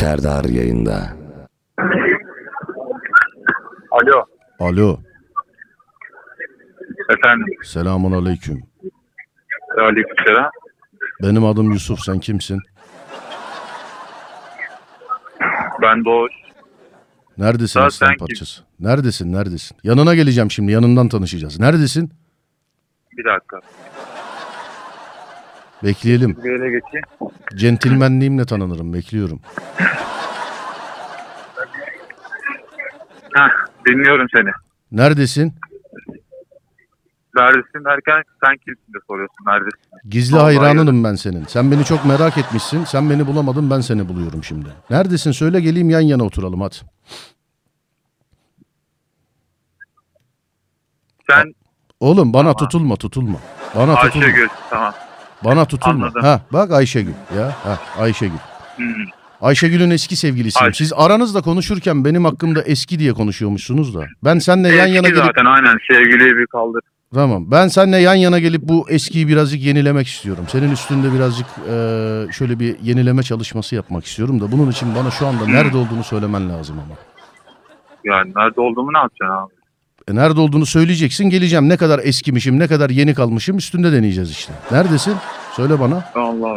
Serdar yayında. Alo. Alo. Efendim. Selamun aleyküm. Aleykümselam. Benim adım Yusuf. Sen kimsin? Ben Doğuş. Neredesin aslan sen kim? parçası? Neredesin? Neredesin? Yanına geleceğim şimdi. Yanından tanışacağız. Neredesin? Bir dakika. Bekleyelim. Bir yere geçeyim. Centilmenliğimle tanınırım. Bekliyorum. Heh, dinliyorum seni. Neredesin? Neredesin derken sen kimsin de soruyorsun. Neredesin? Gizli Vallahi hayranınım ben senin. Sen beni çok merak etmişsin. Sen beni bulamadın. Ben seni buluyorum şimdi. Neredesin? Söyle geleyim yan yana oturalım hadi. Sen Oğlum bana tutulma tutulma. Bana tutulma. Ayşegül. Tamam. Bana tutulma. Anladım. Ha bak Ayşegül ya. Ha Ayşegül. Hı. Ayşegül'ün eski sevgilisiyim. Ayşe- Siz aranızda konuşurken benim hakkımda eski diye konuşuyormuşsunuz da. Ben seninle yan yana gelip zaten aynen sevgiliyi bir kaldır. tamam. Ben seninle yan yana gelip bu eskiyi birazcık yenilemek istiyorum. Senin üstünde birazcık eee, şöyle bir yenileme çalışması yapmak istiyorum da bunun için bana şu anda nerede olduğunu söylemen lazım ama. Yani nerede olduğumu ne yapacaksın abi? E nerede olduğunu söyleyeceksin. Geleceğim. Ne kadar eskimişim, ne kadar yeni kalmışım üstünde deneyeceğiz işte. Neredesin? Söyle bana. Allah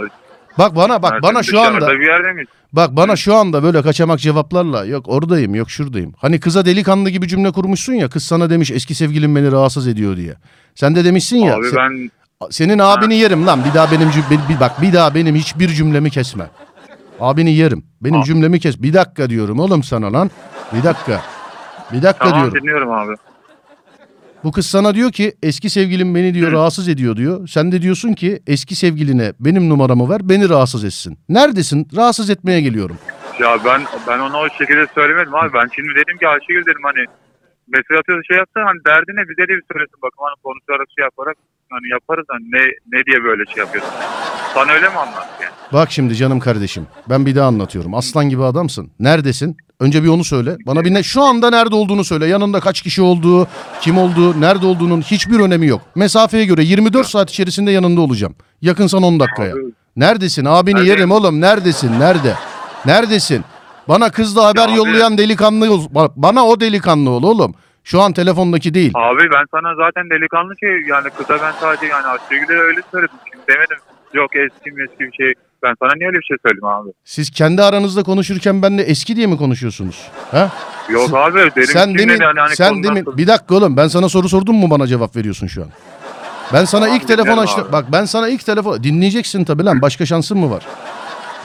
Bak bana bak Nerede? bana şu Dışarıda anda bir yerde? Bak bana şu anda böyle kaçamak cevaplarla yok oradayım yok şuradayım. Hani kıza delikanlı gibi cümle kurmuşsun ya kız sana demiş eski sevgilim beni rahatsız ediyor diye. Sen de demişsin ya abi se- ben senin abini yerim lan bir daha benim cüm- bir, bir- bak bir daha benim hiçbir cümlemi kesme. Abini yerim. Benim Aa. cümlemi kes. Bir dakika diyorum oğlum sana lan. Bir dakika. Bir dakika tamam diyorum. dinliyorum abi. Bu kız sana diyor ki eski sevgilim beni diyor rahatsız ediyor diyor. Sen de diyorsun ki eski sevgiline benim numaramı ver beni rahatsız etsin. Neredesin? Rahatsız etmeye geliyorum. Ya ben ben ona o şekilde söylemedim abi. Ben şimdi dedim ki Ayşegül dedim hani mesaj atıyorsa şey yapsa hani derdine bize de bir söylesin bakın hani konuşarak şey yaparak hani yaparız hani ne ne diye böyle şey yapıyorsun. Sana öyle mi anlattı yani? Bak şimdi canım kardeşim. Ben bir daha anlatıyorum. Aslan gibi adamsın. Neredesin? Önce bir onu söyle. Bana bir ne, şu anda nerede olduğunu söyle. Yanında kaç kişi olduğu, kim olduğu, nerede olduğunun hiçbir önemi yok. Mesafeye göre 24 saat içerisinde yanında olacağım. Yakınsan 10 dakikaya. Neredesin? Abini yerim oğlum. Neredesin? Nerede? Neredesin? Bana kızla haber abi- yollayan delikanlı ol. Bana o delikanlı ol oğlum. Şu an telefondaki değil. abi ben sana zaten delikanlı şey yani kıza ben sadece yani Ayşegül'e öyle söyledim. Şimdi demedim yok eski eski bir şey. Ben sana niye öyle bir şey söyledim abi? Siz kendi aranızda konuşurken benle eski diye mi konuşuyorsunuz? Ha? Yok Sen- abi dedim sen demin yani hani sen demin bir dakika oğlum ben sana soru sordum mu bana cevap veriyorsun şu an? Ben sana Tamam, ilk telefon açtım. abi. Bak ben sana ilk telefon dinleyeceksin tabii lan başka şansın mı var?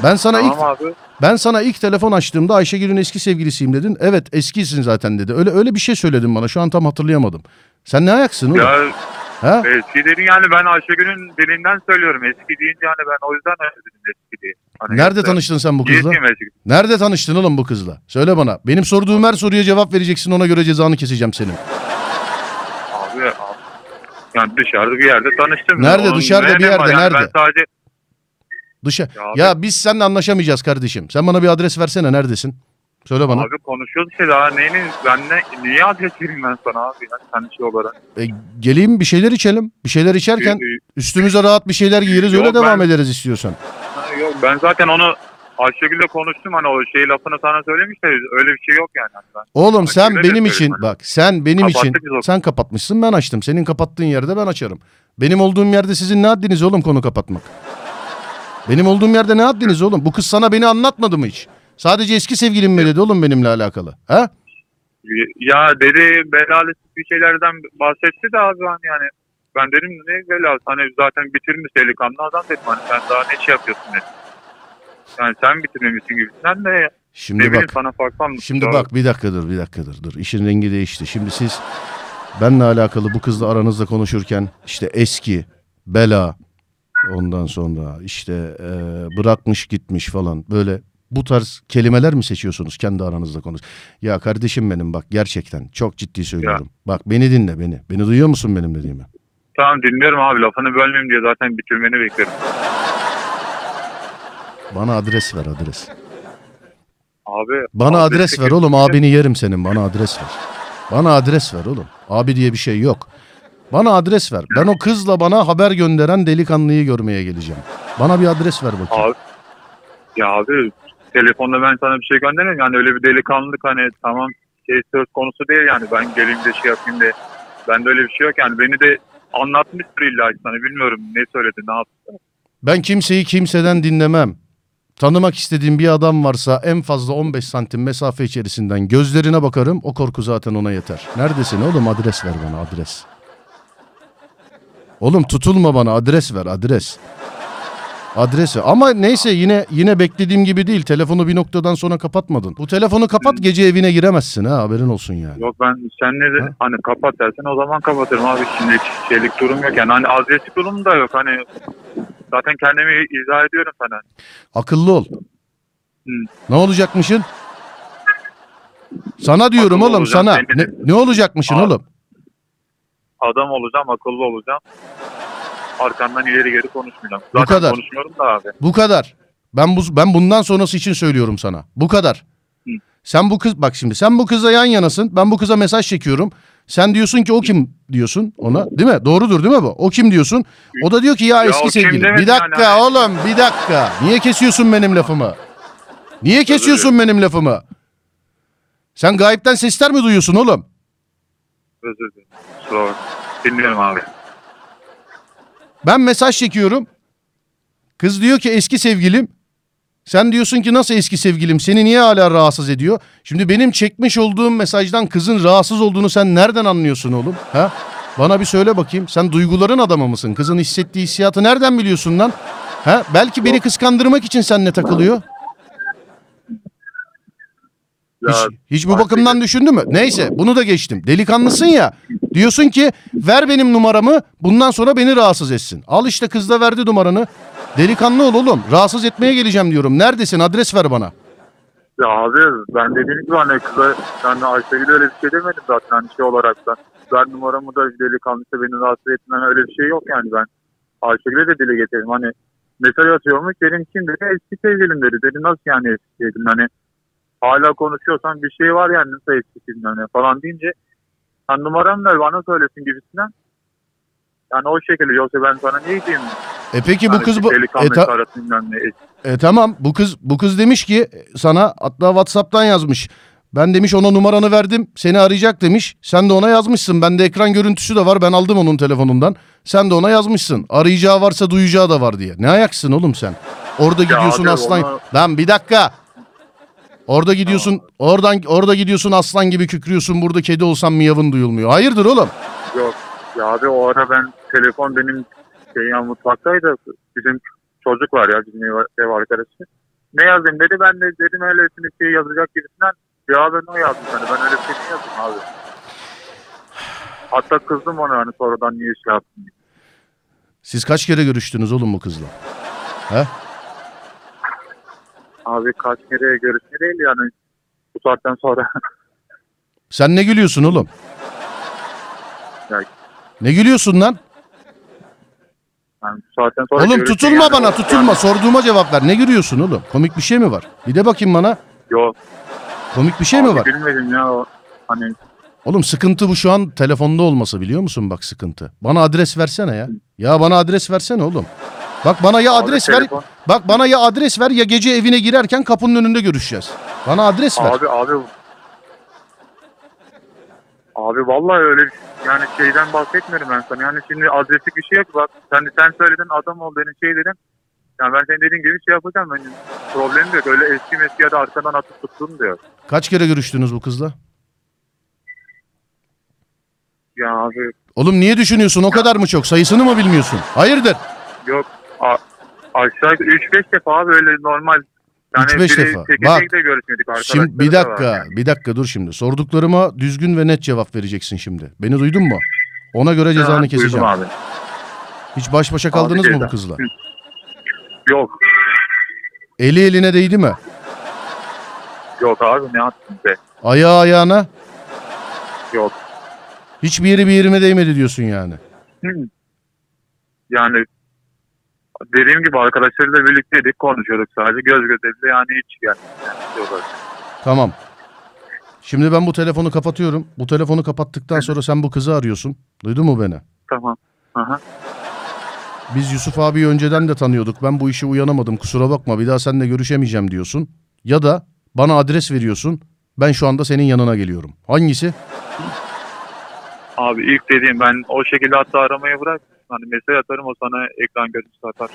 Ben sana ilk Tamam abi. ben sana ilk telefon açtığımda Ayşegül'ün eski sevgilisiyim dedin. Evet eskisin zaten dedi. Öyle öyle bir şey söyledin bana. Şu an tam hatırlayamadım. Sen ne ayaksın oğlum? Ya Ha? eski dedin yani ben Ayşegül'ün dilinden söylüyorum. Eski deyince hani ben o yüzden öyle dedim eski diye. Hani Nerede yoksa- tanıştın sen bu kızla? Eski. Nerede tanıştın oğlum bu kızla? Söyle bana. Benim sorduğum her soruya cevap vereceksin. Ona göre cezanı keseceğim senin. Abi, abi. Yani dışarıda bir yerde tanıştım. Nerede? Onun Dışarıda ne bir önemi yerde, var? Yani nerede? Ben sadece Dışa. Ya abi- Ya biz seninle anlaşamayacağız kardeşim. Sen bana bir adres versene. Neredesin? Söyle bana. abi konuşuyoruz işte daha neyini ben ne, niye adres vereyim ben sana abi yani sen şey olarak. E, geleyim bir şeyler içelim. Bir şeyler içerken Ee, üstümüze rahat bir şeyler giyeriz. Öyle Yok, devam ben- ederiz istiyorsan. ha, yok, ben zaten onu Ayşegül'le konuştum hani o şey lafını sana söylemiş de öyle bir şey yok yani. Hani ben, Oğlum Bak, sen öyle benim için söyleyeyim bak sen benim için Kapattık biz o- sen kapatmışsın ben açtım. Senin kapattığın yerde ben açarım. Benim olduğum yerde sizin ne haddiniz oğlum konu kapatmak? Benim olduğum yerde ne haddiniz oğlum? Bu kız sana beni anlatmadı mı hiç? Sadece eski sevgilim mi dedi oğlum benimle alakalı? Ha? ya dedi belalı bir şeylerden bahsetti de abi hani yani ben dedim ne belası hani zaten bitirmiş delikanlı adam dedim hani sen daha ne şey yapıyorsun dedim. Yani sen bitirmemişsin gibisinden de ne Şimdi bileyim bak. sana farklı. Şimdi bak bir dakika dur bir dakika dur dur. İşin rengi değişti. Şimdi siz benle alakalı bu kızla aranızda konuşurken işte eski, bela ondan sonra işte e, bırakmış gitmiş falan böyle bu tarz kelimeler mi seçiyorsunuz kendi aranızda konuş? Ya kardeşim benim bak gerçekten çok ciddi söylüyorum. Bak beni dinle beni. Beni duyuyor musun benim dediğimi? Tamam dinliyorum abi lafını bölmeyeyim diye zaten bitirmeni beklerim. Bana adres ver adres. Abi Bana adres ver oğlum abi. abini yerim senin bana adres ver. Bana adres ver oğlum. Abi diye bir şey yok. Bana adres ver. Ben o kızla bana haber gönderen delikanlıyı görmeye geleceğim. Bana bir adres ver bakayım. Abi, ya abi telefonda ben sana bir şey göndermiyorum. Yani öyle bir delikanlılık hani tamam şey söz konusu değil yani. Ben geleyim de şey yapayım de. Bende öyle bir şey yok yani. Beni de anlatmıştır illa sana. Bilmiyorum ne söyledi ne yaptı. Ben kimseyi kimseden dinlemem. Tanımak istediğim bir adam varsa en fazla 15 santim mesafe içerisinden gözlerine bakarım. O korku zaten ona yeter. Neredesin oğlum adres ver bana adres. Oğlum tutulma bana adres ver adres. Adresi ama neyse yine yine beklediğim gibi değil. Telefonu bir noktadan sonra kapatmadın. Bu telefonu kapat gece evine giremezsin ha haberin olsun yani. Yok ben senle de Ha? hani kapat dersen o zaman kapatırım abi. Şimdi hiç şeylik durum yok yani. Hani adreslik durum da yok. Hani zaten kendimi izah ediyorum sana. Akıllı ol. Ne olacakmışın? Sana diyorum Akıllı oğlum olacağım, sana. Ne, ne olacakmışın Abi. oğlum? Adam olacağım, akıllı olacağım. Arkandan ileri geri konuşmayacağım. Zaten kadar. konuşmuyorum da abi. Bu kadar. Ben bu ben bundan sonrası için söylüyorum sana. Bu kadar. Hı. Sen bu kız bak şimdi sen bu kızla yan yanasın. Ben bu kıza mesaj çekiyorum. Sen diyorsun ki o kim diyorsun ona. Değil mi? Doğrudur değil mi bu? O kim diyorsun? O da diyor ki ya, Ya eski sevgilim. Bir dakika yani. oğlum bir dakika. Niye kesiyorsun benim lafımı? Niye kesiyorsun benim lafımı? Sen gayipten sesler mi duyuyorsun oğlum? Özür dilerim. Dinliyorum abi. Ben mesaj çekiyorum. Kız diyor ki eski sevgilim. Sen diyorsun ki nasıl eski sevgilim? Seni niye hala rahatsız ediyor? Şimdi benim çekmiş olduğum mesajdan kızın rahatsız olduğunu sen nereden anlıyorsun oğlum? Ha? Bana bir söyle bakayım. Sen duyguların adamı mısın? Kızın hissettiği hissiyatı nereden biliyorsun lan? Ha? Belki beni kıskandırmak için seninle takılıyor. Hiç, hiç bu bakımdan düşündü mü? Neyse bunu da geçtim. Delikanlısın ya. Diyorsun ki ver benim numaramı bundan sonra beni rahatsız etsin. Al işte kız da verdi numaranı. Delikanlı ol oğlum. Rahatsız etmeye geleceğim diyorum. Neredesin? Adres ver bana. ya abi ben dediğim gibi hani kıza yani Ayşegül'e öyle bir şey demedim zaten hani şey olarak da. Ben numaramı da delikanlıysa beni rahatsız etmen öyle bir şey yok yani ben. Ayşegül'e de dile getirdim hani mesaj atıyormuş dedim kim dedi eski sevgilim dedi. Dedi nasıl yani eski sevgilim hani hala konuşuyorsan bir şey var yani nasıl eski sevgilim hani falan deyince sen numaramı ver bana söylesin gibisinden. Yani o şekilde yoksa ben sana niye diyeyim? E peki bu kız bu e, ta- e, tamam bu kız bu kız demiş ki sana hatta WhatsApp'tan yazmış. Ben demiş ona numaranı verdim. Seni arayacak demiş. Sen de ona yazmışsın. Bende ekran görüntüsü de var. Ben aldım onun telefonundan. Sen de ona yazmışsın. Arayacağı varsa duyacağı da var diye. Ne ayaksın oğlum sen? Orada gidiyorsun abi aslan. onu- Lan bir dakika. Orada gidiyorsun. Oradan orada gidiyorsun aslan gibi kükrüyorsun. Burada kedi olsan miyavın duyulmuyor. Hayırdır oğlum? Yok. Ya abi o ara ben telefon benim şey ya mutfaktaydı. Bizim çocuk var ya bizim ev, ev arkadaşı. Ne yazayım dedi ben de dedim öylesine şey yazacak gibisinden cevabını o yazmış. Hani ben öyle bir şey yazayım abi. Hatta kızdım ona hani sonradan niye şey yaptın diye. Siz kaç kere görüştünüz oğlum bu kızla? He? Abi kaç kere görüşme değil yani bu saatten sonra. Sen ne gülüyorsun oğlum? Ya- Ne gülüyorsun lan? yani bu saatten sonra Oğlum görüşme tutulma yani bana tutulma. Sorduğuma cevap ver. Ne gülüyorsun oğlum? Komik bir şey mi var? Bir de bakayım bana. Yok. Komik bir şey mi abi var? Bilmedim ya o hani Oğlum sıkıntı bu şu an telefonda olması biliyor musun bak sıkıntı. Bana adres versene ya. Ya bana adres versene oğlum. Bak bana ya adres ver. telefon- Bak bana ya adres ver ya gece evine girerken kapının önünde görüşeceğiz. Bana adres ver. Abi abi Abi vallahi öyle yani şeyden bahsetmiyorum ben sana. Yani şimdi adreslik bir şey yok. Bak sen, sen söyledin adam ol dedin şey dedin. Yani ben senin dediğin gibi şey yapacağım. Benim problemim yok. Öyle eski meski ya da arkadan atıp tuttum diyor. Kaç kere görüştünüz bu kızla? Ya abi Oğlum niye düşünüyorsun o kadar mı çok? Sayısını mı bilmiyorsun? Hayırdır? yok. Aşağı 3-5 defa abi öyle normal. Yani Üç beş biri defa. tek Bak, de görüşmedik. Şimdi arkadaşları bir da dakika, yani. bir dakika dur şimdi. Sorduklarıma düzgün ve net cevap vereceksin şimdi. Beni duydun mu? Ona göre cezanı duydum keseceğim. Abi. Hiç baş başa kaldınız mı bu kızla? Yok. Eli eline değdi mi? Yok abi ne yaptın be? Ayağı ayağına? Yok. Hiçbir yeri bir yerime değmedi diyorsun yani. Hı. Yani dediğim gibi arkadaşlarıyla birlikteydik konuşuyorduk sadece göz göze yani hiç gelmedi. Yani. Tamam. Şimdi ben bu telefonu kapatıyorum. Bu telefonu kapattıktan sonra sen bu kızı arıyorsun. Duydun mu beni? tamam. Aha. Biz Yusuf abiyi önceden de tanıyorduk. Ben bu işe uyanamadım. Kusura bakma. Bir daha seninle görüşemeyeceğim diyorsun. ya da bana adres veriyorsun. Ben şu anda senin yanına geliyorum. Hangisi? Abi ilk dediğim ben o şekilde hatta aramayı bırak. Hani mesaj atarım o sana ekran görüntüsü atar.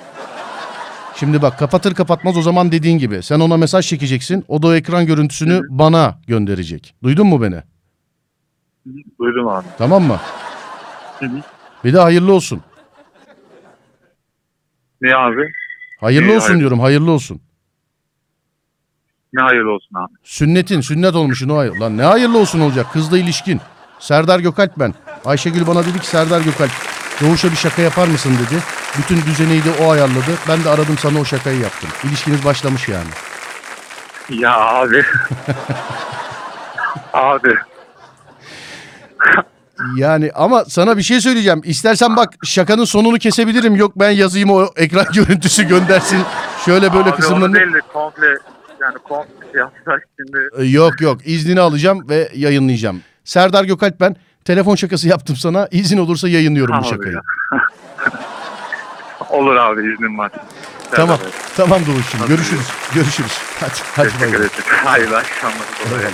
Şimdi bak kapatır kapatmaz o zaman dediğin gibi. Sen ona mesaj çekeceksin. O da o ekran görüntüsünü Hı hı. bana gönderecek. Duydun mu beni? Duydum abi. Tamam mı? Hı hı. Bir de hayırlı olsun. Ne abi? Hayırlı İyi, olsun hayırlı. diyorum. Hayırlı olsun. Ne hayırlı olsun abi. Sünnetin, sünnet olmuşsun o hayır. Lan ne hayırlı olsun olacak? Kızla ilişkin. Serdar Gökalp ben. Ayşegül bana dedi ki Serdar Gökalp Doğuş'a bir şaka yapar mısın dedi. Bütün düzeneyi de o ayarladı. Ben de aradım sana o şakayı yaptım. İlişkiniz başlamış yani. Ya abi. abi. Yani ama sana bir şey söyleyeceğim. İstersen bak şakanın sonunu kesebilirim. Yok ben yazayım o ekran görüntüsü göndersin. Şöyle böyle abi kısımlarını... değil de komple yani komple yapsak şimdi. Yok yok iznini alacağım ve yayınlayacağım. Serdar Gökalp ben. Telefon şakası yaptım sana. İzin olursa yayınlıyorum bu şakayı. Olur abi iznim var. Tamam. Evet, Tamam Doğuş'cum. Görüşürüz. Görüşürüz. Hadi. Hadi bay Teşekkür bay. ederim. Hayırlı akşamlar. Eyvallah.